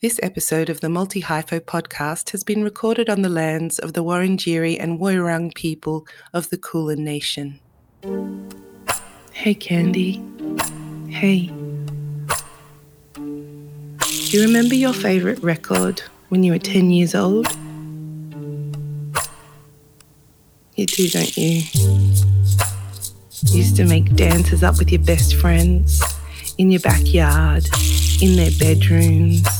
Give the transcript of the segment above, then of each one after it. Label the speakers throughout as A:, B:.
A: This episode of the Multi Hypho podcast has been recorded on the lands of the Wurundjeri and Woiwurrung people of the Kulin Nation. Hey, Candy. Hey. Do you remember your favourite record when you were 10 years old? You do, don't you? You used to make dances up with your best friends in your backyard, in their bedrooms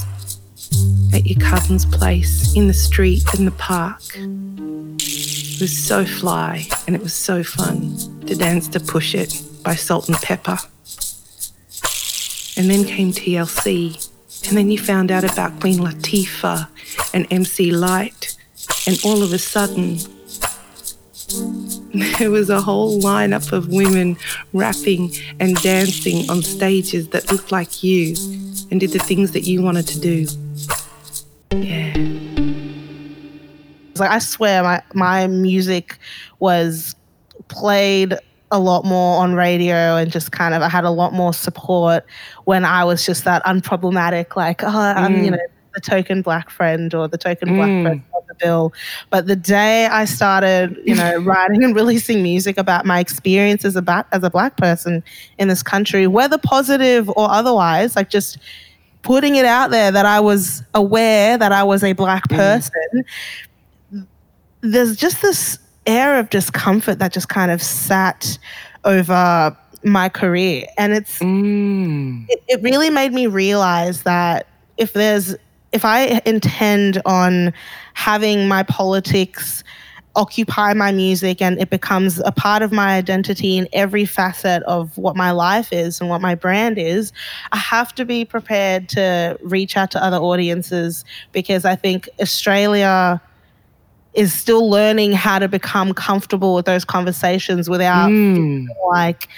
A: at your cousin's place, in the street, in the park. It was so fly and it was so fun to dance to Push It by Salt-N-Pepa. And then came TLC, and then you found out about Queen Latifah and MC Lyte, and all of a sudden, there was a whole lineup of women rapping and dancing on stages that looked like you and did the things that you wanted to do. Yeah.
B: Like I swear my my music was played a lot more on radio and just kind of I had a lot more support when I was just that unproblematic like oh I'm mm. you know the token black friend or the token mm. black friend on the bill but the day I started you know writing and releasing music about my experience as a ba- as a black person in this country whether positive or otherwise like just putting it out there that I was aware that I was a black mm. person, mm. there's just this air of discomfort that just kind of sat over my career. And it's, mm. it, it really made me realize that if there's, if I intend on having my politics occupy my music and it becomes a part of my identity in every facet of what my life is and what my brand is, I have to be prepared to reach out to other audiences because I think Australia is still learning how to become comfortable with those conversations without mm. like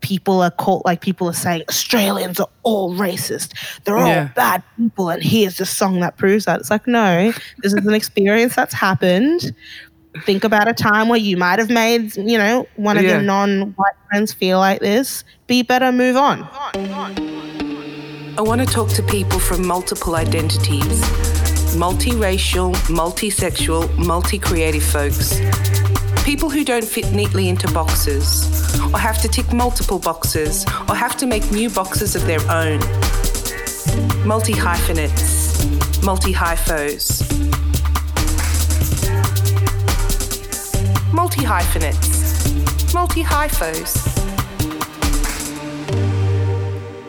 B: people are called like people are saying Australians are all racist. They're all yeah. bad people and here's the song that proves that. It's like no, this is an experience that's happened think about a time where you might have made, you know, one of yeah. your non-white friends feel like this. Be better, move on.
A: I want to talk to people from multiple identities, multiracial, multisexual, multi-creative folks. People who don't fit neatly into boxes, or have to tick multiple boxes, or have to make new boxes of their own. Multi hyphenates, multi hyphos, multi hyphenates, multi hyphos.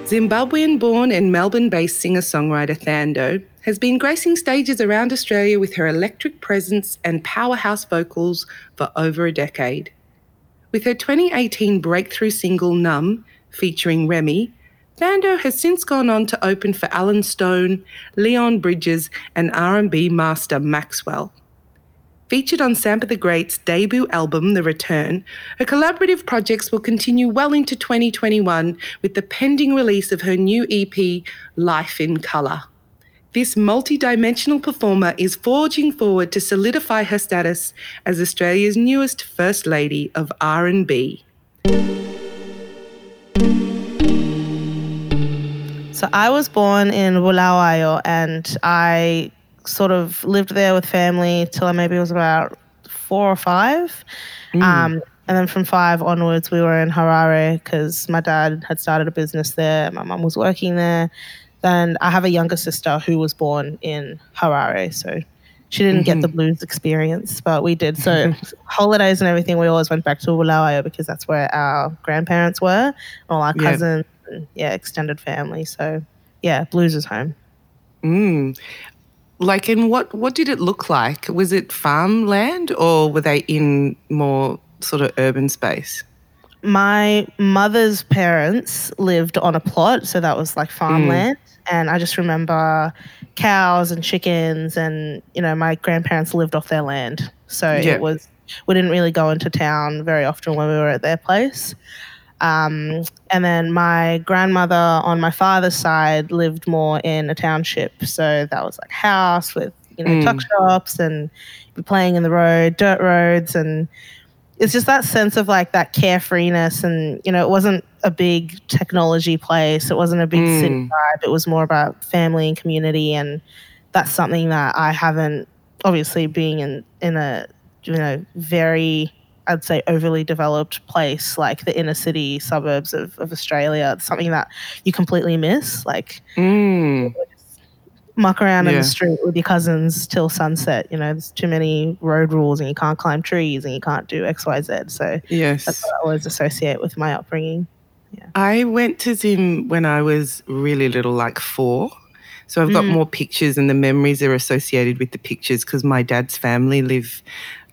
A: Zimbabwean born and Melbourne based singer songwriter Thando has been gracing stages around Australia with her electric presence and powerhouse vocals for over a decade. With her 2018 breakthrough single Numb, featuring Remi, Thando has since gone on to open for Allen Stone, Leon Bridges, and R&B master Maxwell. Featured on Sampa the Great's debut album, The Return, her collaborative projects will continue well into 2021 with the pending release of her new EP, Life in Colour. This multi-dimensional performer is forging forward to solidify her status as Australia's newest First Lady of R&B.
B: So I was born in Bulawayo and I sort of lived there with family till I maybe was about four or five. Mm. Um, and then from five onwards, we were in Harare because my dad had started a business there. My mum was working there. Then I have a younger sister who was born in Harare. So she didn't mm-hmm. get the mm-hmm. blues experience, but we did. So holidays and everything, we always went back to Bulawayo because that's where our grandparents were, all our cousins, yeah, and, yeah extended family. So yeah, blues is home.
A: Mm. Like, and what what did it look like? Was it farmland or were they in more sort of urban space?
B: My mother's parents lived on a plot, so that was like farmland. Mm. And I just remember cows and chickens, and you know, my grandparents lived off their land. So yeah. it was, we didn't really go into town very often when we were at their place. Um, and then my grandmother on my father's side lived more in a township. So that was like house with, you know, mm. tuck shops and playing in the road, dirt roads. And it's just that sense of like that carefreeness and you know it wasn't a big technology place it wasn't a big mm. city vibe it was more about family and community and that's something that i haven't obviously being in in a you know very I'd say overly developed place like the inner city suburbs of, of Australia. It's something that you completely miss. Like
A: mm
B: muck around yeah. in the street with your cousins till sunset. You know, there's too many road rules and you can't climb trees and you can't do X, Y, Z. So
A: yes,
B: that's what I always associate with my upbringing. Yeah.
A: I went to Zim when I was really little, like four. So I've got mm. more pictures, and the memories are associated with the pictures because my dad's family live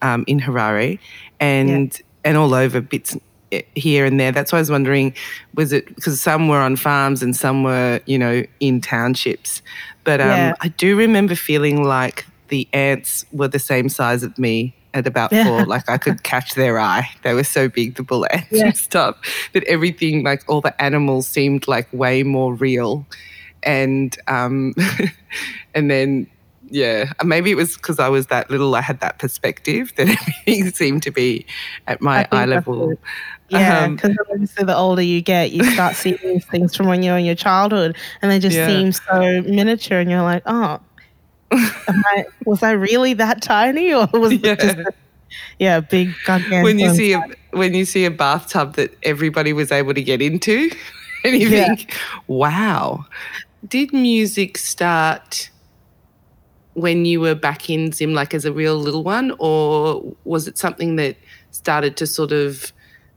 A: um, in Harare, and yeah. and all over bits eh, here and there. That's why I was wondering, was it because some were on farms and some were, you know, in townships. But um, yeah. I do remember feeling like the ants were the same size as me at about yeah. four. Like I could catch their eye. They were so big, the bull ants yeah. and stuff. That everything, like all the animals, seemed like way more real. And um, and then yeah, maybe it was because I was that little. I had that perspective that everything seemed to be at my eye level.
B: Yeah, because um, obviously the older you get, you start seeing these things from when you're in your childhood, and they just yeah. seem so miniature, and you're like, oh, I, was I really that tiny, or was yeah. it just a, yeah, big
A: When you see a when you see a bathtub that everybody was able to get into, and you yeah. think, wow, did music start? When you were back in Zim, like as a real little one, or was it something that started to sort of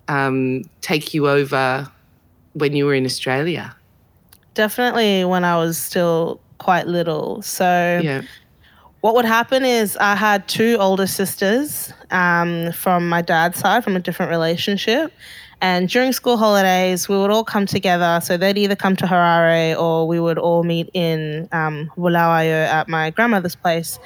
A: um, take you over when you were in Australia?
B: Definitely when I was still quite little. So, yeah. what would happen is I had two older sisters um, from my dad's side, from a different relationship. And during school holidays, we would all come together. So they'd either come to Harare or we would all meet in um, Bulawayo at my grandmother's place.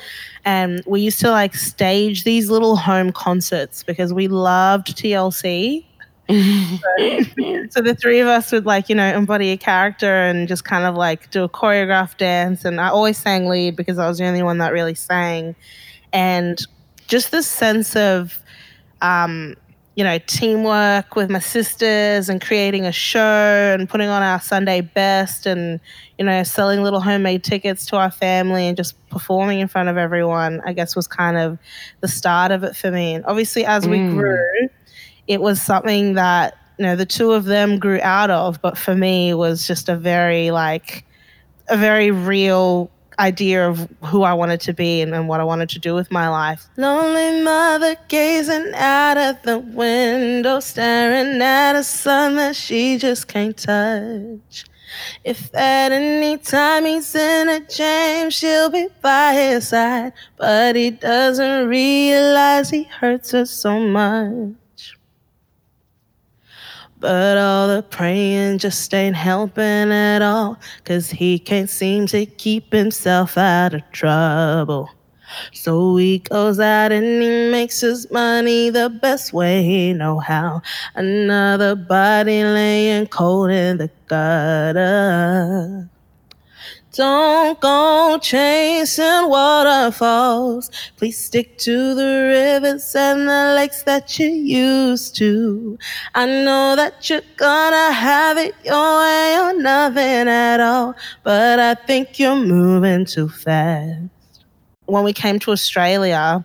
B: And we used to like stage these little home concerts because we loved TLC. so, so, the three of us would like you know embody a character and just kind of like do a choreographed dance and i always sang lead because i was the only one that really sang and just this sense of um, you know, teamwork with my sisters and creating a show and putting on our Sunday best and, you know, selling little homemade tickets to our family and just performing in front of everyone, I guess was kind of the start of it for me. And obviously, as we mm. grew, it was something that, you know, the two of them grew out of, but for me, was just a very, like, a very real idea of who I wanted to be and, and, what I wanted to do with my life. Lonely mother gazing out at the window, staring at a son that she just can't touch. If at any time he's in a jam, she'll be by his side. But he doesn't realize he hurts her so much. But all the praying just ain't helping at all, cause he can't seem to keep himself out of trouble. So he goes out and he makes his money the best way he know how. Another body laying cold in the gutter. Don't go chasing waterfalls. Please stick to the rivers and the lakes that you used to. I know that you're gonna have it your way or nothing at all, but I think you're moving too fast. When we came to Australia,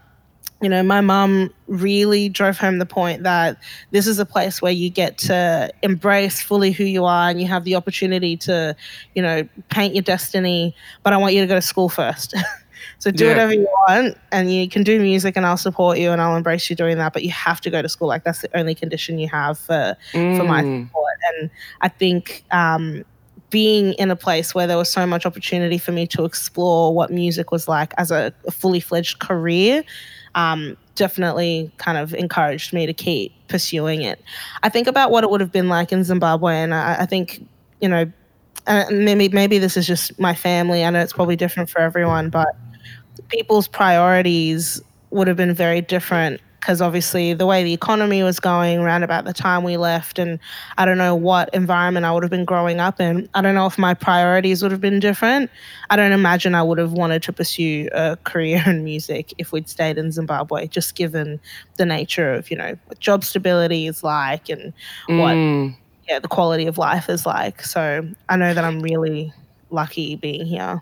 B: you know, my mom really drove home the point that this is a place where you get to embrace fully who you are and you have the opportunity to, you know, paint your destiny. But I want you to go to school first. so do yeah. whatever you want and you can do music and I'll support you and I'll embrace you doing that. But you have to go to school. Like that's the only condition you have for, mm. for my mm. support. And I think, um, being in a place where there was so much opportunity for me to explore what music was like as a, a fully fledged career um, definitely kind of encouraged me to keep pursuing it. I think about what it would have been like in Zimbabwe, and I, I think, you know, maybe maybe this is just my family. I know it's probably different for everyone, but people's priorities would have been very different because obviously the way the economy was going around about the time we left, and I don't know what environment I would have been growing up in. I don't know if my priorities would have been different. I don't imagine I would have wanted to pursue a career in music if we'd stayed in Zimbabwe, just given the nature of, you know, what job stability is like and what
A: Mm.
B: yeah, the quality of life is like. So I know that I'm really lucky being here.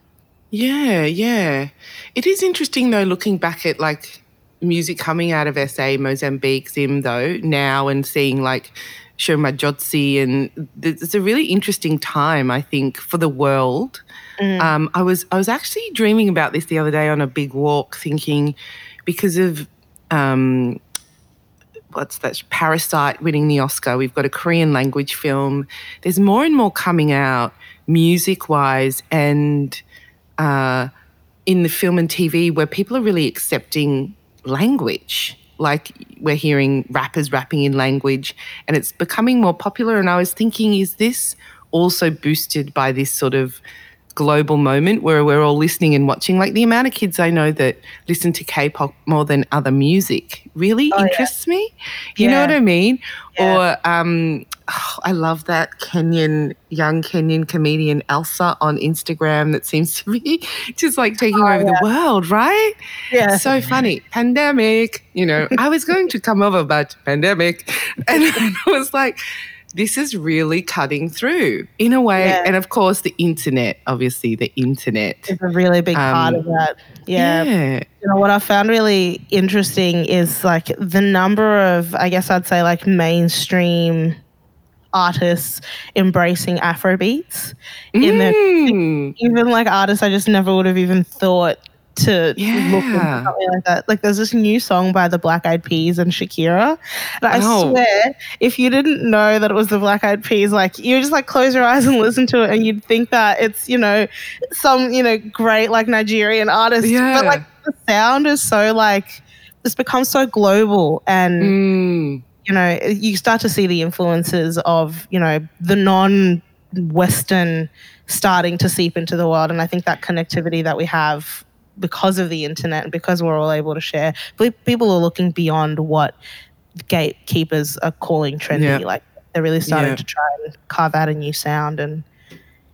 A: Yeah, yeah. It is interesting though, looking back at like music coming out of SA, Mozambique, Zim though, now and seeing like Sho Madjozi and th- it's a really interesting time, I think, for the world.
B: Mm.
A: Um, I was I was actually dreaming about this the other day on a big walk, thinking because of um, what's that Parasite winning the Oscar. We've got a Korean language film. There's more and more coming out music wise and uh, in the film and TV where people are really accepting language. Like we're hearing rappers rapping in language and it's becoming more popular. And I was thinking, is this also boosted by this sort of global moment where we're all listening and watching? Like the amount of kids I know that listen to K pop more than other music really
B: Oh, yeah.
A: interests me. You know what I mean?
B: Yeah.
A: Or um, oh, I love that Kenyan, young Kenyan comedian Elsa on Instagram that seems to be just like taking
B: Oh,
A: over the world, right?
B: Yeah.
A: So funny. Pandemic, you know, I was going to come over, but pandemic. And I was like, this is really cutting through in a way.
B: Yeah.
A: And of course, the internet, obviously, the internet.
B: It's a really big part
A: Um,
B: of that. Yeah.
A: yeah.
B: You know, what I found really interesting is like the number of, I guess I'd say, like mainstream artists embracing Afrobeats. In their,
A: Mm.
B: even like artists I just never would have even thought to look into
A: Yeah.
B: something like that. Like there's this new song by the Black Eyed Peas and Shakira. And I
A: Oh.
B: swear, if you didn't know that it was the Black Eyed Peas, like you just like close your eyes and listen to it and you'd think that it's, you know, some, you know, great like Nigerian artist.
A: Yeah.
B: But like the sound is so like it's become so global and
A: Mm.
B: you know, you start to see the influences of, you know, the non Western starting to seep into the world. And I think that connectivity that we have because of the internet and because we're all able to share, people are looking beyond what gatekeepers are calling trendy.
A: Yeah.
B: Like they're really starting
A: Yeah.
B: to try and carve out a new sound. And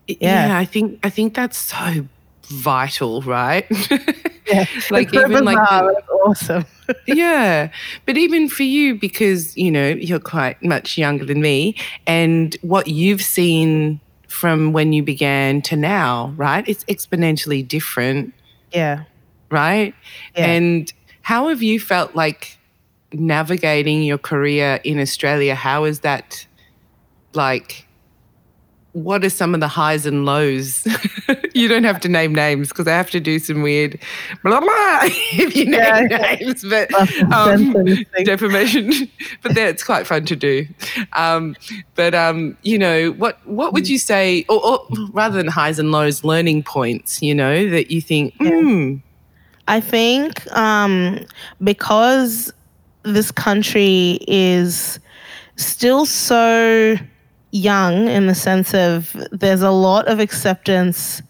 A: yeah.
B: Yeah.
A: I think I think that's so vital, right?
B: yeah,
A: like
B: It's
A: even like the-
B: awesome.
A: yeah, but even for you because you know you're quite much younger than me, and what you've seen from when you began to now, right? It's exponentially different,
B: Yeah.
A: right?
B: Yeah.
A: And how have you felt like navigating your career in Australia? How is that like? What are some of the highs and lows? you don't have to name names because I have to do some weird blah blah if you name
B: Yeah.
A: names. But um, defamation, but that's it's quite fun to do. Um, but um, you know, what what would you say, or, or rather than highs and lows, learning points? You know that you think, hmm,
B: I think um, because this country is still so young in the sense of there's a lot of acceptance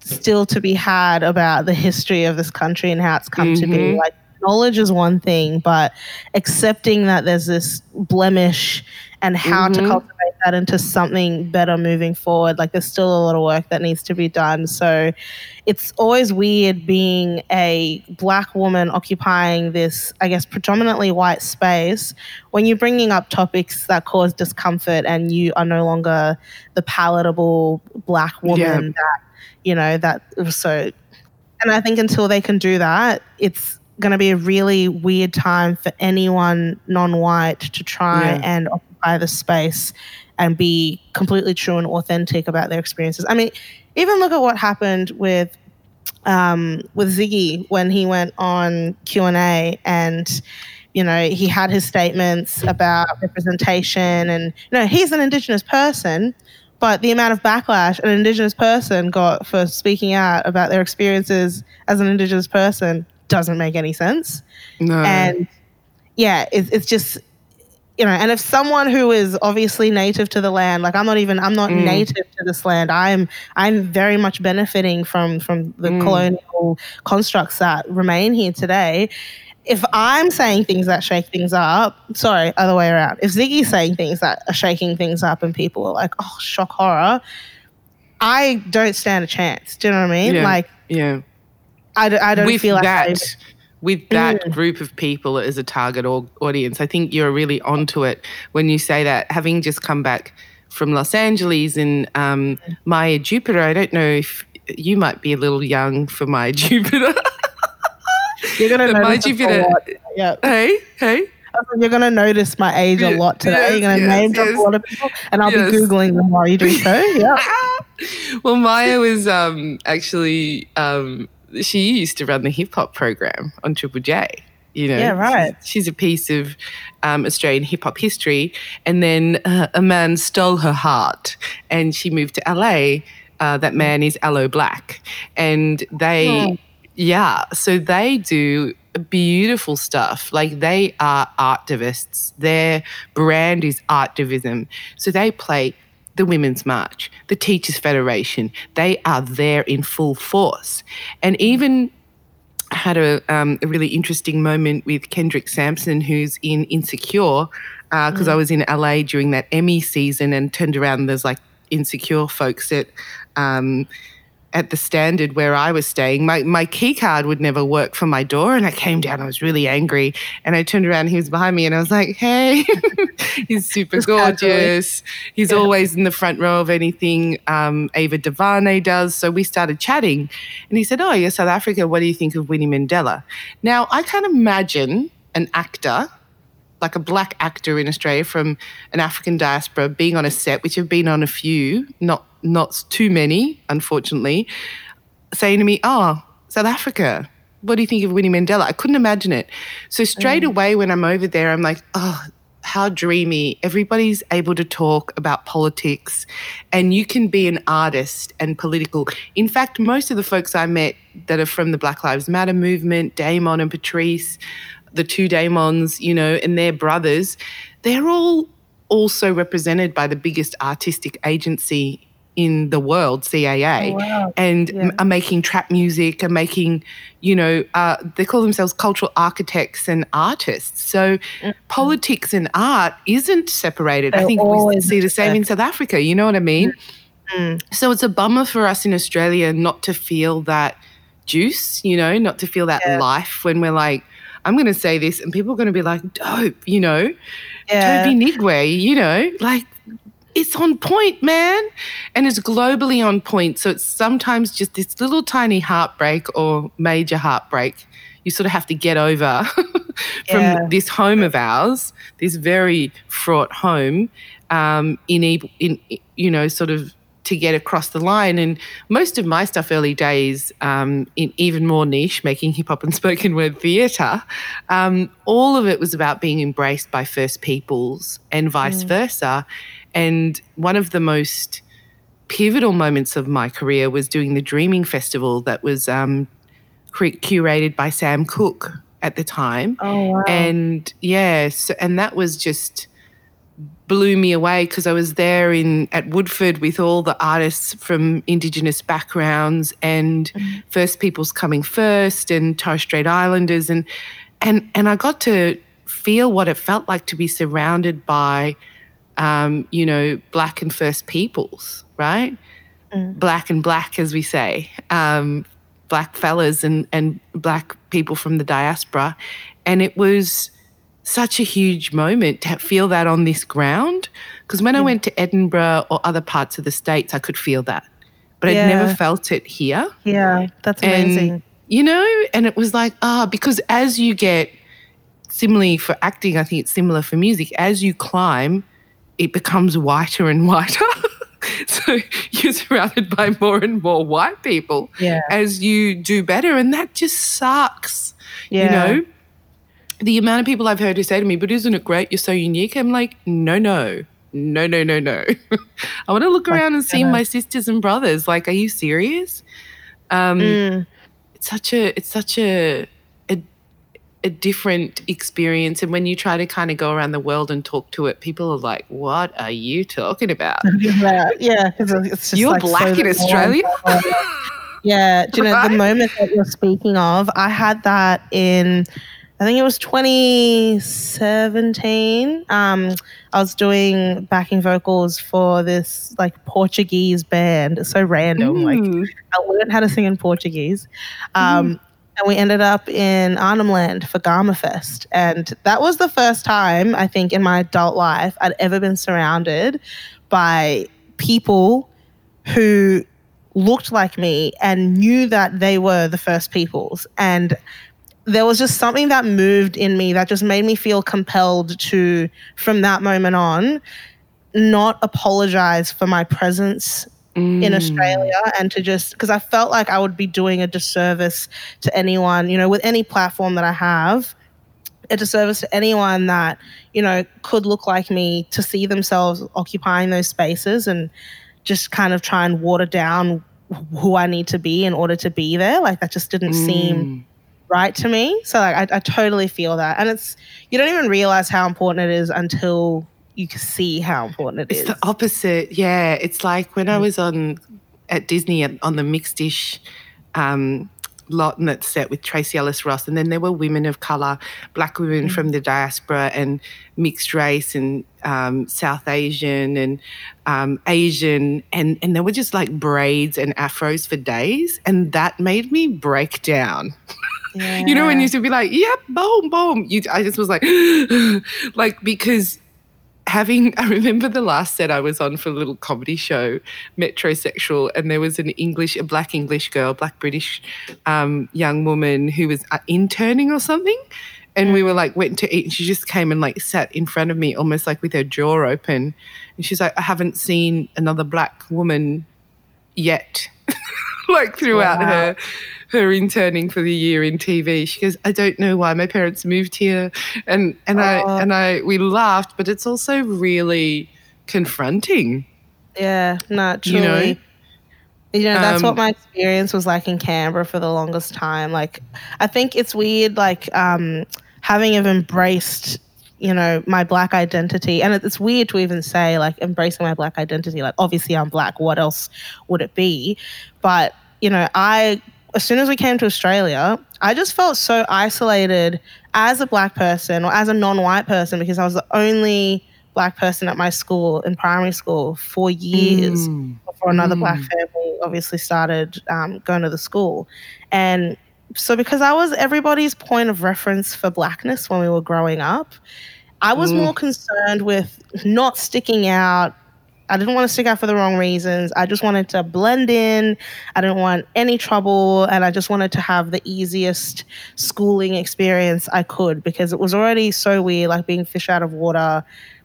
B: still to be had about the history of this country and how it's come to be.
A: Mhm.
B: Like knowledge is one thing, but accepting that there's this blemish and how to
A: Mhm.
B: cultivate that into something better moving forward. Like there's still a lot of work that needs to be done. So it's always weird being a black woman occupying this, I guess, predominantly white space when you're bringing up topics that cause discomfort and you are no longer the palatable black woman
A: Yeah.
B: that, you know, that so. And I think until they can do that, it's going to be a really weird time for anyone non white to try
A: Yeah.
B: and occupy the space and be completely true and authentic about their experiences. I mean, even look at what happened with um, with Ziggy when he went on Q and A, and you know he had his statements about representation, and you know he's an Indigenous person, but the amount of backlash an Indigenous person got for speaking out about their experiences as an Indigenous person doesn't make any sense
A: no,
B: and yeah it's, it's just you know and if someone who is obviously native to the land like i'm not even i'm not
A: Mm.
B: native to this land i'm i'm very much benefiting from from the
A: Mm.
B: colonial constructs that remain here today if I'm saying things that shake things up, sorry, other way around. If Ziggy's saying things that are shaking things up and people are like, oh, shock horror, I don't stand a chance. Do you know what I mean?
A: Yeah.
B: Like,
A: Yeah.
B: I, d- I don't
A: with
B: feel
A: that, with that
B: Mm.
A: group of people as a target au- audience, I think you're really onto it when you say that. Having just come back from Los Angeles and um, Maya Jupiter, I don't know if you might be a little young for Maya Jupiter.
B: you're gonna notice a
A: Jupiter,
B: lot. Yeah,
A: hey, hey.
B: you're gonna notice my age a lot today.
A: yes,
B: you're gonna
A: yes,
B: name drop
A: yes.
B: a lot of people, and I'll be googling them while you do so. Yeah,
A: well, Maya was um, actually um, she used to run the hip hop program on Triple J. You know,
B: Yeah, right.
A: She's, she's a piece of um, Australian hip hop history, and then uh, a man stole her heart, and she moved to LA. Uh, that man is Aloe Blacc, and they,
B: Hmm.
A: yeah, so they do beautiful stuff. Like they are artivists. Their brand is artivism. So they play the Women's March, the Teachers Federation. They are there in full force. And even I had a, um, a really interesting moment with Kendrick Sampson, who's in Insecure, because I was in LA during that Emmy season and turned around and there's like Insecure folks at um, at the standard where I was staying. My my key card would never work for my door, and I came down. I was really angry, and I turned around. He was behind me, and I was like, "Hey, he's super
B: Just casually.
A: gorgeous. He's
B: Yeah.
A: always in the front row of anything um, Ava DuVernay does." So we started chatting, and he said, "Oh, you're South Africa. What do you think of Winnie Mandela?" Now I can't imagine an actor like a black actor in Australia from an African diaspora being on a set, which have been on a few, not not too many, unfortunately, saying to me, "Oh, South Africa, what do you think of Winnie Mandela?" I couldn't imagine it. So straight away when I'm over there, I'm like, "Oh." How dreamy. Everybody's able to talk about politics, and you can be an artist and political. In fact, most of the folks I met that are from the Black Lives Matter movement, Damon and Patrisse, the two Damons, you know, and their brothers, they're all also represented by the biggest artistic agency in the world, CAA,
B: Oh, wow.
A: and
B: Yeah.
A: m- are making trap music, are making, you know, uh, they call themselves cultural architects and artists. So politics and art isn't separated. I
B: They're
A: think we see the same in South Africa. You know what I mean?
B: Mm.
A: So it's a bummer for us in Australia not to feel that juice, you know, not to feel that
B: Yeah.
A: life when we're like, I'm going to say this, and people are going to be like, dope, you know,
B: yeah.
A: Tobe Nwigwe, you know, like it's on point, man. And it's globally on point. So it's sometimes just this little tiny heartbreak or major heartbreak you sort of have to get over from
B: Yeah.
A: this home of ours, this very fraught home, um, in, in, you know, sort of to get across the line. And most of my stuff early days, um, in even more niche, making hip hop and spoken word theatre, um, all of it was about being embraced by First Peoples and vice versa. And one of the most pivotal moments of my career was doing the Dreaming Festival that was um, cur- curated by Sam Cooke at the time.
B: oh wow.
A: And yeah, so, and that was just blew me away because I was there in at Woodford with all the artists from Indigenous backgrounds and First Peoples coming first and Torres Strait Islanders and and and I got to feel what it felt like to be surrounded by um, you know, black and first peoples, right? Black and black, as we say, um, black fellas and, and black people from the diaspora. And it was such a huge moment to feel that on this ground. Because when I went to Edinburgh or other parts of the States, I could feel that. But I'd never felt it here.
B: yeah, that's
A: And,
B: amazing.
A: you know, and it was like, ah, because as you get, similarly for acting, I think it's similar for music, as you climb, it becomes whiter and whiter. so you're surrounded by more and more white people
B: Yeah.
A: as you do better. And that just sucks.
B: Yeah.
A: You know? The amount of people I've heard who say to me, but isn't it great? You're so unique. I'm like, no, no. No, no, no, no. I want to look around and see my sisters and brothers. Like, are you serious? Um,
B: Mm.
A: it's such a it's such a, a different experience and when you try to kind of go around the world and talk to it people are like what are you talking about
B: yeah, yeah, 'cause it's just
A: you're
B: like
A: black
B: so
A: in. Australia
B: Yeah, do you know
A: Right?
B: the moment that you're speaking of? I had that in I think it was 2017. Um, I was doing backing vocals for this like Portuguese band. It's so random.
A: Mm.
B: Like I learned how to sing in Portuguese. Um, And we ended up in Arnhem Land for Garma Fest. And that was the first time, I think, in my adult life I'd ever been surrounded by people who looked like me and knew that they were the first peoples. And there was just something that moved in me that just made me feel compelled to, from that moment on, not apologize for my presence in
A: Mm.
B: Australia and to just because I felt like I would be doing a disservice to anyone, you know, with any platform that I have, a disservice to anyone that, you know, could look like me to see themselves occupying those spaces and just kind of try and water down who I need to be in order to be there. Like that just didn't seem
A: Mm.
B: right to me. So like I, I totally feel that. And it's you don't even realize how important it is until you can see how important it
A: It's
B: is.
A: the opposite. Yeah. It's like when I was on at Disney on the mixed-ish um, lot and that's set with Tracee Ellis Ross. And then there were women of colour, black women from the diaspora and mixed race and um, South Asian and um, Asian. And, and there were just like braids and afros for days. And that made me break down. You know, when you used to be like, yep, boom, boom. You, I just was like, like, because having, I remember the last set I was on for a little comedy show, Metrosexual, and there was an English, a black English girl, black British um, young woman who was uh, interning or something. And we were like, went to eat, and she just came and like sat in front of me, almost like with her jaw open. And she's like, I haven't seen another black woman yet, like throughout
B: Wow.
A: her her interning for the year in TV. She goes, I don't know why my parents moved here, and and. I and I we laughed, but it's also really confronting.
B: Yeah, no, truly.
A: You know?
B: You know, that's
A: Um,
B: what my experience was like in Canberra for the longest time. Like, I think it's weird, like, um, having have embraced, you know, my black identity. And it's weird to even say, like, embracing my black identity. Like, obviously, I'm black. What else would it be? But, you know, I, as soon as we came to Australia, I just felt so isolated as a black person or as a non white person because I was the only black person at my school in primary school for years
A: Mm.
B: before another black
A: Mm.
B: family obviously started um, going to the school. And so, because I was everybody's point of reference for blackness when we were growing up, I was
A: Mm.
B: more concerned with not sticking out. I didn't want to stick out for the wrong reasons. I just wanted to blend in. I didn't want any trouble. And I just wanted to have the easiest schooling experience I could because it was already so weird, like being fish out of water,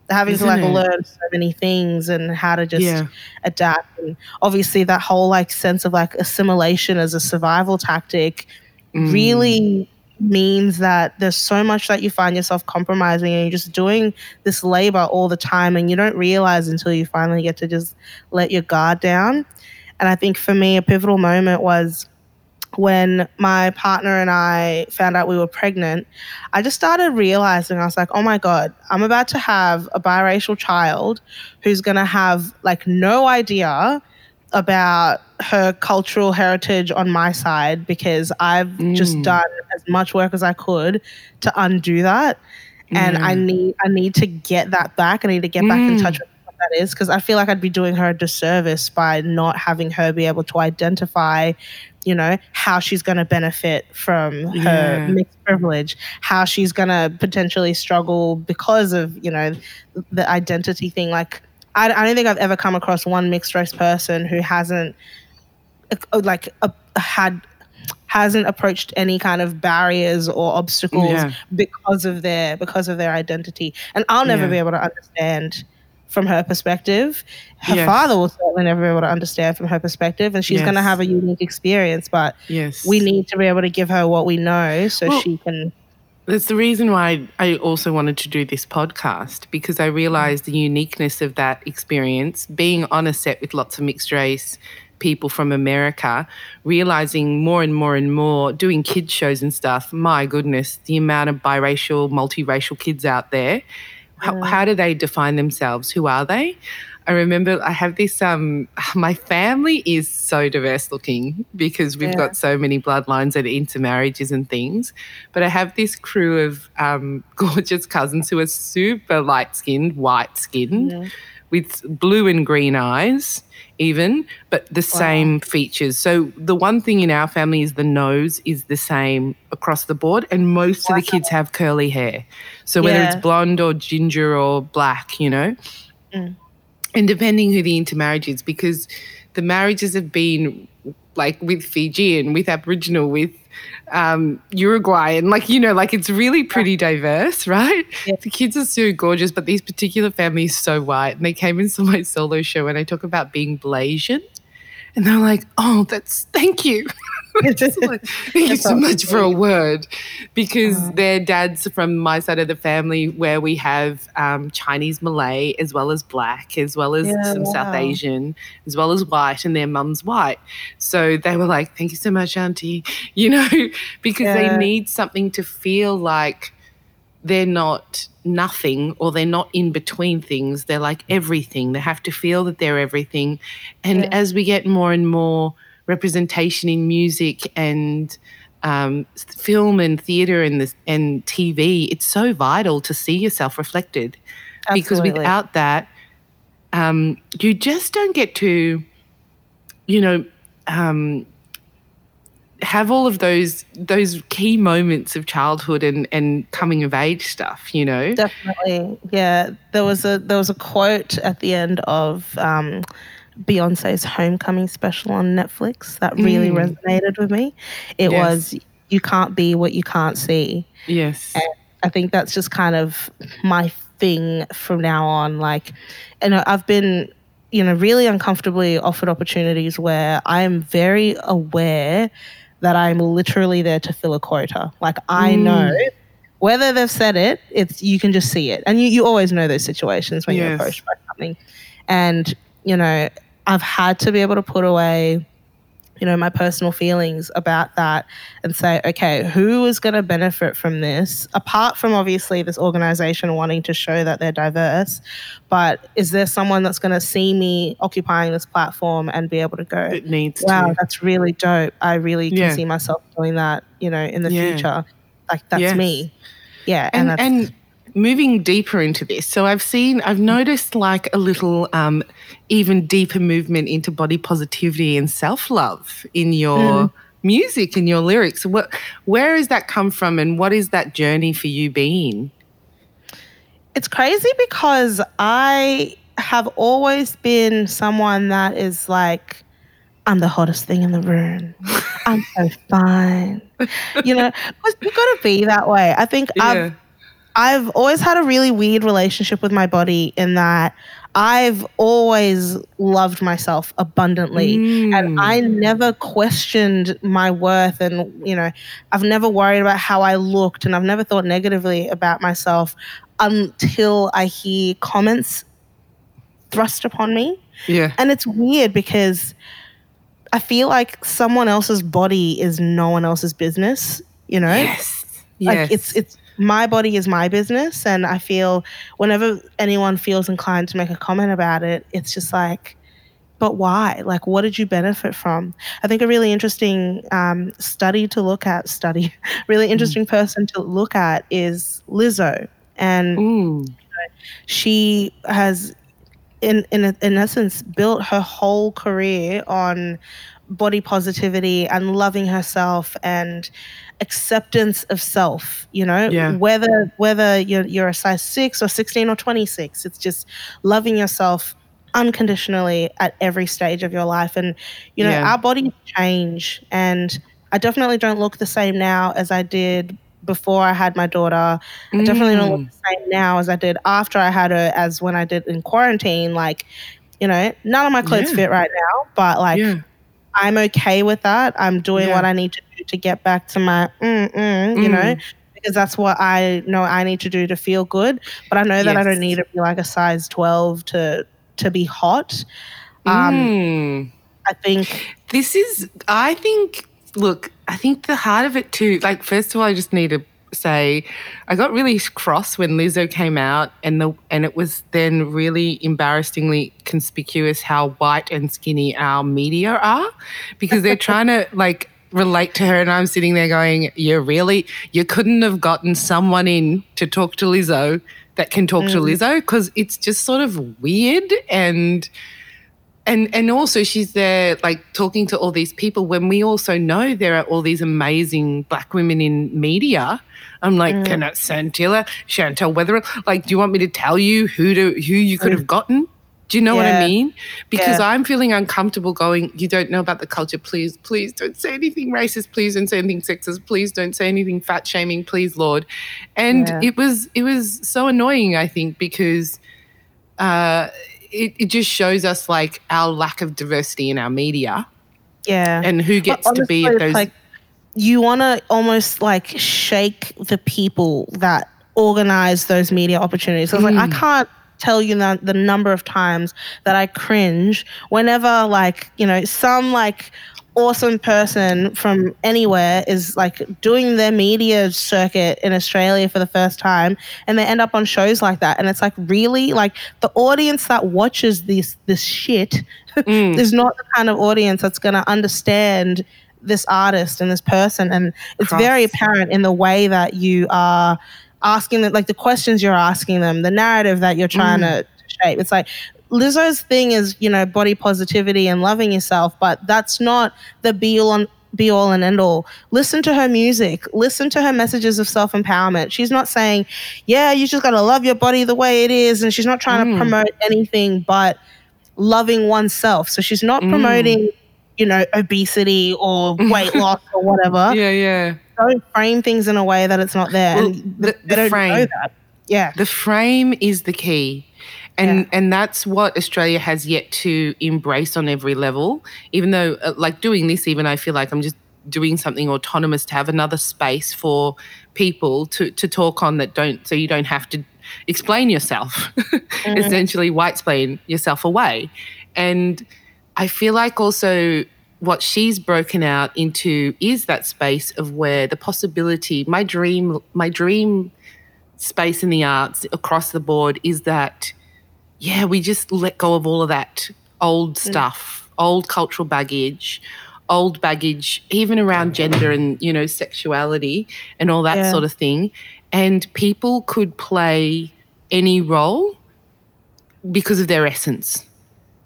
B: having
A: Isn't
B: to like
A: it?
B: learn so many things and how to just
A: Yeah.
B: adapt and obviously that whole like sense of like assimilation as a survival tactic
A: Mm.
B: really means that there's so much that you find yourself compromising and you're just doing this labor all the time and you don't realize until you finally get to just let your guard down. And i think for me a pivotal moment was when my partner and I found out we were pregnant, I just started realizing I was like, oh my God, I'm about to have a biracial child who's going to have like no idea about her cultural heritage on my side because I've just
A: Mm.
B: done as much work as I could to undo that. And I need I need to get that back. I need to get back in
A: Mm.
B: touch with what that is because I feel like I'd be doing her a disservice by not having her be able to identify, you know, how she's going to benefit from her
A: Yeah.
B: mixed privilege, how she's going to potentially struggle because of, you know, the identity thing. Like, I, I don't think I've ever come across one mixed race person who hasn't, uh, like, uh, had hasn't approached any kind of barriers or obstacles
A: Yeah.
B: because of their because of their identity and i'll never
A: Yeah.
B: be able to understand from her perspective her
A: Yes.
B: father will certainly never be able to understand from her perspective and she's going to have a unique experience but
A: Yes.
B: we need to be able to give her what we know so
A: Well,
B: she can
A: That's the reason why I also wanted to do this podcast because I realized the uniqueness of that experience being on a set with lots of mixed race people from America, realizing more and more and more, doing kids shows and stuff. My goodness, the amount of biracial, multiracial kids out there. How, how do they define themselves? Who are they? I remember I have this. Um, my family is so diverse looking because we've
B: Yeah.
A: got so many bloodlines and intermarriages and things. But I have this crew of um, gorgeous cousins who are super light skinned, white skinned,
B: Yeah.
A: with blue and green eyes, even, but the same features. So the one thing in our family is the nose is the same across the board, and most of the kids have curly hair. So whether
B: Yeah.
A: it's blonde or ginger or black, you know,
B: Mm.
A: And depending who the intermarriage is, because the marriages have been like with Fijian, with Aboriginal, with um, Uruguayan, like you know, like it's really pretty diverse, right?
B: Yeah.
A: The kids are so gorgeous, but these particular families so white, and they came into my solo show, and I talk about being Blasian, and they're like, "Oh, that's thank you." Thank you so much for a word, because
B: Uh-huh.
A: their dads from my side of the family, where we have um, Chinese Malay as well as black, as well as
B: Yeah,
A: some South. Asian, as well as white, and their mum's white. So they were like, "Thank you so much, Auntie," you know, because
B: Yeah.
A: they need something to feel like they're not nothing or they're not in between things. They're like everything. They have to feel that they're everything. And
B: Yeah.
A: as we get more and more representation in music and um, film and theatre and this and TV, it's so vital to see yourself reflected because without that, um, you just don't get to, you know, um, have all of those those key moments of childhood and and coming of age stuff. You know,
B: Definitely, yeah. There was a there was a quote at the end of um, Beyonce's Homecoming special on Netflix that really
A: Mm.
B: resonated with me. It
A: Yes.
B: was "You can't be what you can't see."
A: yes,
B: I think that's just kind of my thing from now on. Like, and I've been, you know, really uncomfortably offered opportunities where I am very aware that I'm literally there to fill a quota. Like, I
A: Mm.
B: know whether they've said it, it's you can just see it, and you, you always know those situations when you're approached by something, and you know, I've had to be able to put away you know, my personal feelings about that and say, okay, who is going to benefit from this? Apart from obviously this organization wanting to show that they're diverse, but is there someone that's going to see me occupying this platform and be able to go,
A: it needs
B: wow,
A: to.
B: that's really dope. I really can
A: Yeah.
B: see myself doing that, you know, in the
A: Yeah.
B: future. Like, that's
A: Yes.
B: me. Yeah. And,
A: and
B: that's,
A: and moving deeper into this so i've seen i've noticed like a little um even deeper movement into body positivity and self-love in your
B: Mm.
A: music and your lyrics what where has that come from and what is that journey for you been
B: it's crazy because I have always been someone that is like, I'm the hottest thing in the room. I'm so fine. You know, you got to be that way. I think I've I've always had a really weird relationship with my body in that I've always loved myself abundantly. And
A: Mm.
B: I never questioned my worth and you know I've never worried about how I looked and I've never thought negatively about myself until I hear comments thrust upon me.
A: Yeah.
B: And it's weird because I feel like someone else's body is no one else's business you know?
A: Yes.
B: Like
A: yes.
B: it's it's my body is my business and i feel whenever anyone feels inclined to make a comment about it it's just like but why? Like what did you benefit from? I think a really interesting um, study to look at study really interesting person to look at is lizzo. And
A: Ooh.
B: she has in in in essence built her whole career on body positivity and loving herself and acceptance of self you know
A: Yeah.
B: whether whether you're, you're a size 6 or 16 or 26 it's just loving yourself unconditionally at every stage of your life and you know
A: Yeah.
B: our bodies change and i definitely don't look the same now as i did before i had my daughter I definitely don't
A: Mm.
B: look the same now as I did after I had her, as when I did in quarantine. Like, you know, none of my clothes
A: Yeah.
B: fit right now, but like,
A: yeah
B: I'm okay with that. I'm doing
A: Yeah.
B: what I need to do to get back to my, mm, mm, you know,
A: Mm.
B: because that's what I know I need to do to feel good. But I know that I don't need to be like a size 12 to to be hot. Um,
A: Mm.
B: I think,
A: this is i think look i think the heart of it too like first of all i just need to say I got really cross when Lizzo came out, and the and it was then really embarrassingly conspicuous how white and skinny our media are, because they're trying to like relate to her, and I'm sitting there going, "You really, you couldn't have gotten someone in to talk to Lizzo that can talk mm. to Lizzo because it's just sort of weird and." And and also she's there like talking to all these people when we also know there are all these amazing black women in media i'm like mm. can it Santilla, Chantel Weather like do you want me to tell you who to who you could have mm. gotten do you know yeah. what I mean? Because yeah. I'm feeling uncomfortable going, you don't know about the culture. Please, please don't say anything racist. Please don't say anything sexist. Please don't say anything fat shaming. Please, Lord. And yeah. it was it was so annoying, I think, because uh, it, it just shows us like our lack of diversity in our media.
B: Yeah.
A: And who gets honestly, to be at those.
B: Like, you want to almost like shake the people that organize those media opportunities. So mm. like, I mm. can't tell you the, the number of times that I cringe whenever like, you know, some like awesome person from anywhere is like doing their media circuit in Australia for the first time and they end up on shows like that and it's like really like the audience that watches this this shit mm. is not the kind of audience that's going to understand this artist and this person and it's Cross. very apparent in the way that you are asking them like the questions you're asking them the narrative that you're trying mm. to shape it's like Lizzo's thing is, you know, body positivity and loving yourself, but that's not the be all and be all and end all. Listen to her music. Listen to her messages of self empowerment. She's not saying, yeah, you just got to love your body the way it is. And she's not trying mm. to promote anything but loving oneself. So she's not mm. promoting, you know, obesity or weight loss or whatever.
A: Yeah, yeah.
B: Don't frame things in a way that it's not there. Well, and the, the frame. Yeah.
A: The frame is the key and yeah. and that's what Australia has yet to embrace on every level. Even though, uh, like doing this, even I feel like I'm just doing something autonomous to have another space for people to to talk on that don't, so you don't have to explain yourself, mm-hmm. essentially white explain yourself away. And I feel like also what she's broken out into is that space of where the possibility, my dream, my dream space in the arts across the board is that yeah, we just let go of all of that old mm. stuff, mm. old cultural baggage, old baggage, even around gender and, you know, sexuality and all that yeah. sort of thing. And people could play any role because of their essence.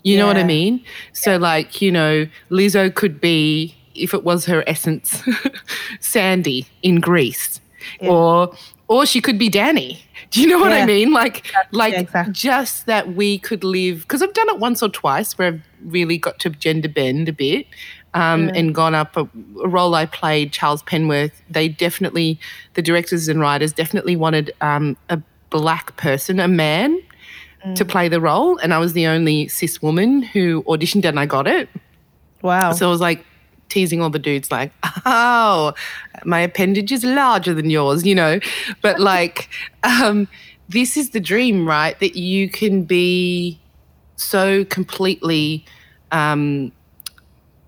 A: You yeah. know what I mean? So, yeah. like, you know, Lizzo could be, if it was her essence, Sandy in Grease, or or she could be Danny do you know what yeah. I mean? Like, like yeah, exactly. just that we could live. Because I've done it once or twice where I've really got to gender bend a bit. Um, mm. and gone up a, a, role I played, Charles Penworth. They definitely, the directors and writers definitely wanted um, a black person, a man, mm. to play the role, and I was the only cis woman who auditioned and I got it.
B: Wow!
A: So I was like, teasing all the dudes like, oh, my appendage is larger than yours, you know. But like, um, this is the dream, right? That you can be so completely um,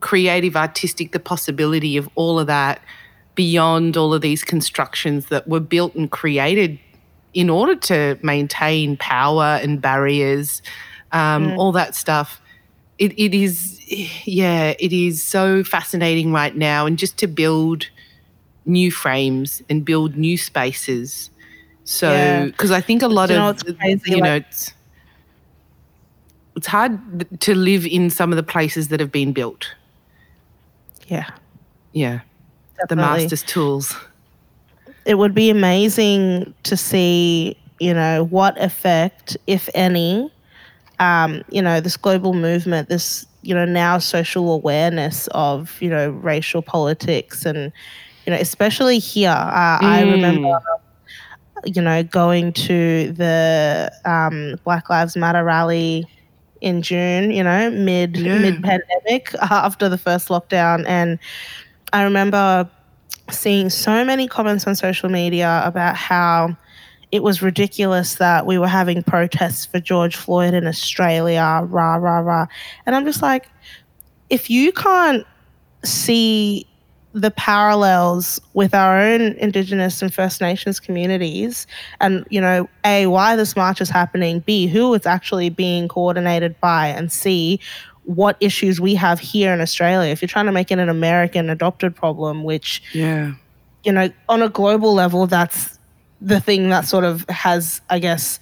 A: creative, artistic, the possibility of all of that beyond all of these constructions that were built and created in order to maintain power and barriers, um, mm. all that stuff it, it is, yeah, it is so fascinating right now. And just to build new frames and build new spaces. So, because yeah. I think a lot you of, know, crazy, you like, know, it's, it's hard to live in some of the places that have been built.
B: Yeah.
A: Yeah. Definitely. The master's tools.
B: It would be amazing to see, you know, what effect, if any, um, you know, this global movement, this, you know, now social awareness of, you know, racial politics and, you know, especially here. Uh, mm. I remember, you know, going to the um, Black Lives Matter rally in June, you know, mid yeah. mid pandemic after the first lockdown. And I remember seeing so many comments on social media about how it was ridiculous that we were having protests for George Floyd in Australia, rah, rah, rah. And I'm just like, if you can't see the parallels with our own Indigenous and First Nations communities, and you know, a why this march is happening, b who it's actually being coordinated by, and c what issues we have here in Australia. If you're trying to make it an American adopted problem, which
A: yeah,
B: you know, on a global level, that's the thing that sort of has, I guess,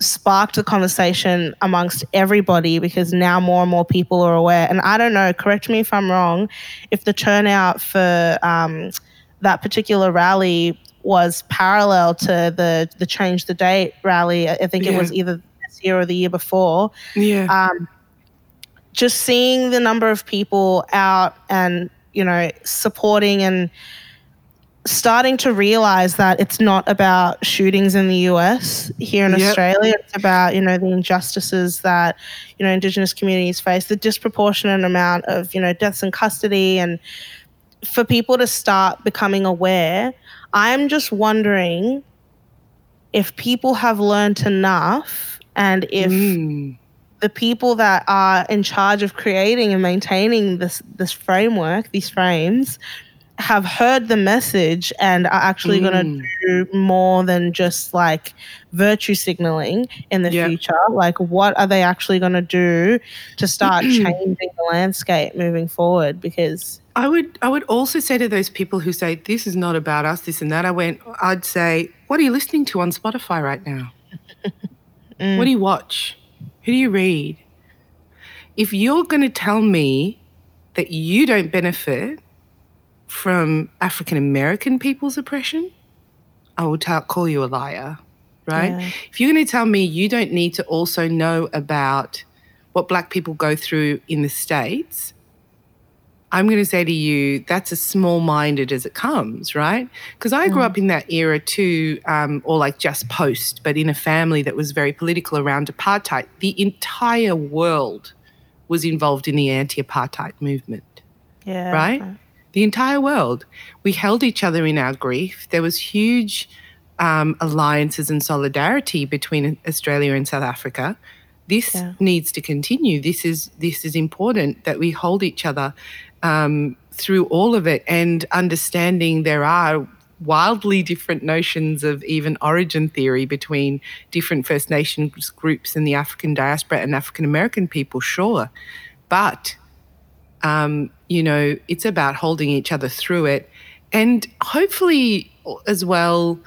B: sparked the conversation amongst everybody because now more and more people are aware. And I don't know, correct me if I'm wrong, if the turnout for um, that particular rally was parallel to the the change the date rally. I think yeah. it was either this year or the year before.
A: Yeah.
B: Um, just seeing the number of people out and you know supporting and starting to realize that it's not about shootings in the US here in yep. Australia. It's about, you know, the injustices that, you know, Indigenous communities face, the disproportionate amount of, you know, deaths in custody and for people to start becoming aware. I'm just wondering if people have learned enough and if mm. the people that are in charge of creating and maintaining this this framework, these frames, have heard the message and are actually mm. going to do more than just like virtue signaling in the future. Like, what are they actually going to do to start changing the landscape moving forward? Because
A: I would, I would also say to those people who say this is not about us, this and that. I went, I'd say, what are you listening to on Spotify right now? mm. What do you watch? Who do you read? If you're going to tell me that you don't benefit from African American people's oppression, I will t- call you a liar, right? Yeah. If you're going to tell me you don't need to also know about what Black people go through in the States, I'm going to say to you, that's as small minded as it comes, right? Because I grew mm. up in that era too, um, or like just post, but in a family that was very political around apartheid. The entire world was involved in the anti apartheid movement.
B: Yeah.
A: Right? The entire world. We held each other in our grief. There was huge um, alliances and solidarity between Australia and South Africa. This yeah. needs to continue. This is this is important that we hold each other um, through all of it and understanding there are wildly different notions of even origin theory between different First Nations groups in the African diaspora and African American people, sure. But um, you know, it's about holding each other through it. And hopefully, as well,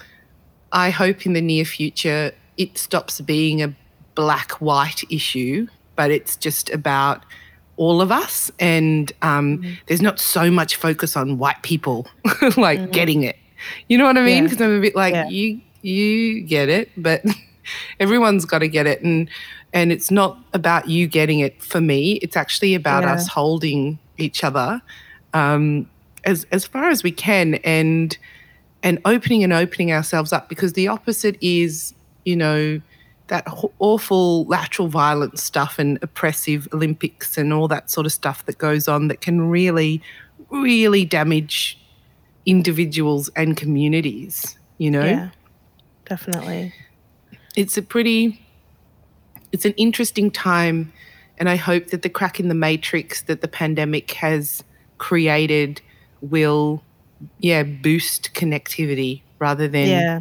A: I hope in the near future it stops being a black white issue, but it's just about all of us. And um, mm-hmm. there's not so much focus on white people like mm-hmm. getting it. You know what I mean? Because yeah. I'm a bit like, yeah. you, you get it, but everyone's got to get it. And and it's not about you getting it for me. It's actually about yeah. us holding each other um, as as far as we can and and opening and opening ourselves up because the opposite is you know that awful lateral violence stuff and oppressive Olympics and all that sort of stuff that goes on that can really really damage individuals and communities you know?
B: Yeah definitely.
A: It's a pretty it's an interesting time, and I hope that the crack in the matrix that the pandemic has created will, yeah, boost connectivity rather than, yeah.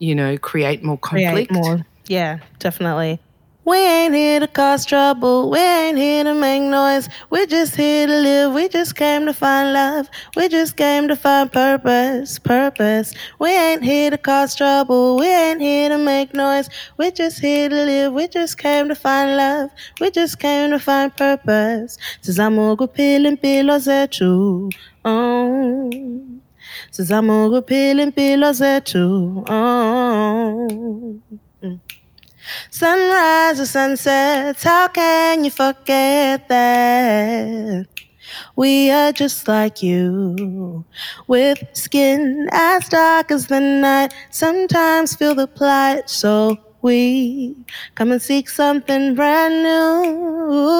A: you know, create more conflict.
B: Create more. Yeah, definitely. We ain't here to cause trouble. We ain't here to make noise. We're just here to live. We just came to find love. We just came to find purpose. Purpose. We ain't here to cause trouble. We ain't here to make noise. We're just here to live. We just came to find love. We just came to find purpose. Sizama ukuphila impilo zethu. Oh. Sizama ukuphila impilo zethu. Oh. Sunrise or sunsets, how can you forget that? We are just like you, with skin as dark as the night. Sometimes feel the plight so we come and seek something brand new.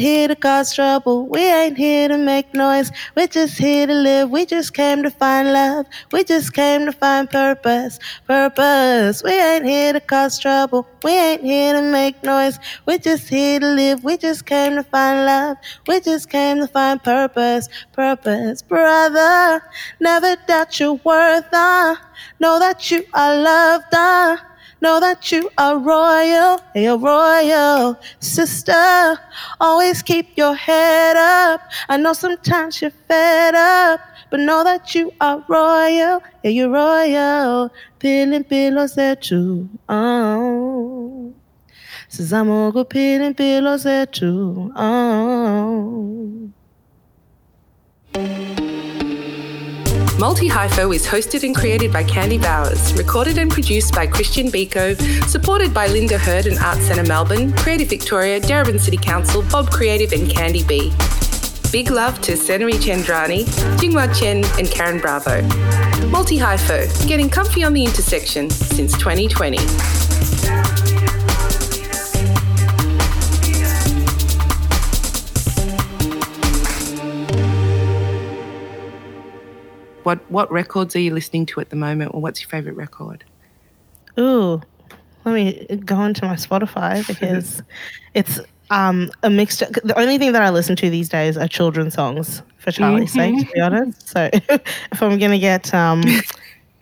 B: Here to cause trouble. We ain't here to make noise. We're just here to live. We just came to find love. We just came to find purpose. Purpose. We ain't here to cause trouble. We ain't here to make noise. We're just here to live. We just came to find love. We just came to find purpose. Purpose. Brother, never doubt your worth. Uh. Know that you are loved. Uh. Know that you are royal, a royal sister. Always keep your head up. I know sometimes you're fed up, but know that you are royal, yeah, you're royal. Peeling pillows that you own. Says I'm gonna go peeling pillows that you own.
A: Multi Hyphy is hosted and created by Candy Bowers, recorded and produced by Christian Biko, supported by Linda Hurd and Arts Centre Melbourne, Creative Victoria, Darebin City Council, Bob Creative, and Candy B. Big love to Senri Chandrani, Jinghua Chen, and Karen Bravo. Multi Hyphy, getting comfy on the intersection since 2020. What what records are you listening to at the moment, or what's your favorite record?
B: Ooh, let me go into my Spotify because it's um, a mixture. The only thing that I listen to these days are children's songs for Charlie's sake, to be honest. So if I'm gonna get um,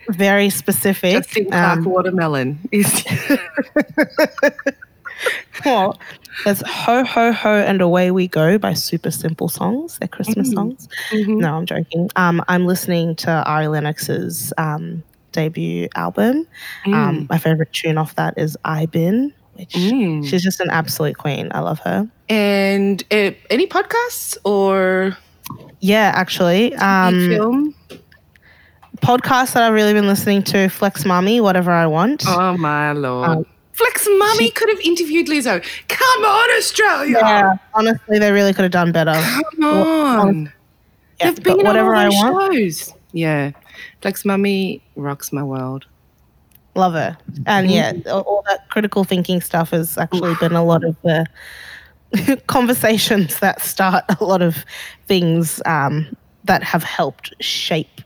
B: very specific,
A: Justine Clarke
B: um,
A: Watermelon is.
B: well, there's Ho Ho Ho and Away We Go by Super Simple Songs. They're Christmas
A: Mm.
B: songs.
A: Mhm.
B: No, I'm joking. Um, I'm listening to Ari Lennox's um, debut album. Um, my favorite tune off that is I Been, which
A: Mm.
B: she's just an absolute queen. I love her.
A: And uh, any podcasts or
B: Yeah, actually. Um,
A: film?
B: podcasts that I've really been listening to Flex Mami, Whatever I Want.
A: Oh my lord!
B: Um,
A: Flex Mami could have interviewed Lizzo. Come on, Australia!
B: yeah, honestly, they really could have done better.
A: Come on.
B: Yeah,
A: They've been
B: whatever
A: all
B: I want,
A: shows. Yeah, Flex Mami rocks my world.
B: love her. And yeah, all, all that critical thinking stuff has actually been a lot of the conversations that start a lot of things um, that have helped shape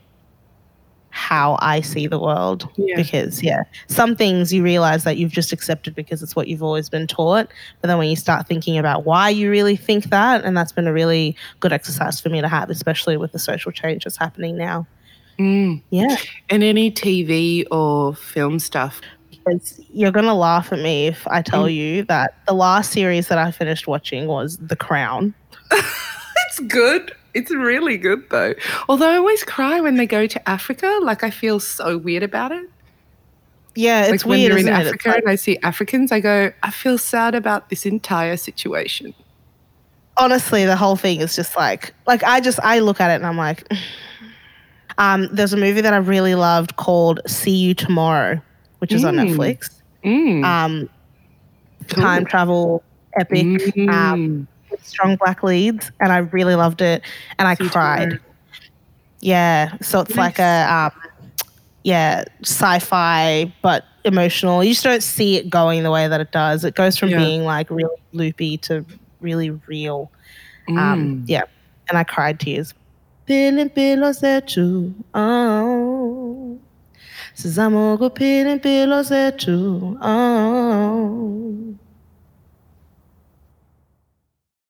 B: how I see the world.
A: Yeah.
B: Because, yeah, some things you realize that you've just accepted because it's what you've always been taught. But then when you start thinking about why you really think that, and that's been a really good exercise for me to have, especially with the social change that's happening now.
A: Mm.
B: Yeah.
A: And any TV or film stuff.
B: Because you're going to laugh at me if I tell you that the last series that I finished watching was The Crown.
A: It's good. It's really good though. Although I always cry when they go to Africa. Like I feel so weird about it.
B: Yeah, it's
A: like when
B: weird.
A: you're in
B: isn't it? It's
A: Africa
B: like-
A: and I see Africans, I go, I feel sad about this entire situation.
B: honestly, the whole thing is just like, like I just I look at it and I'm like, um, there's a movie that I really loved called See You Tomorrow, which is on
A: Mm.
B: Netflix.
A: Mm.
B: Um,
A: Cool.
B: time travel epic, um,
A: Mm.
B: with strong black leads, and I really loved it, and I
A: You
B: cried. Yeah, so it's like a um, yeah sci-fi but emotional. You just don't see it going the way that it does. It goes from
A: Yeah.
B: being like really loopy to really real.
A: Mm.
B: Um, yeah, and I cried tears. Peeling pillows that you own. Says I'm go peeling pillows that you own.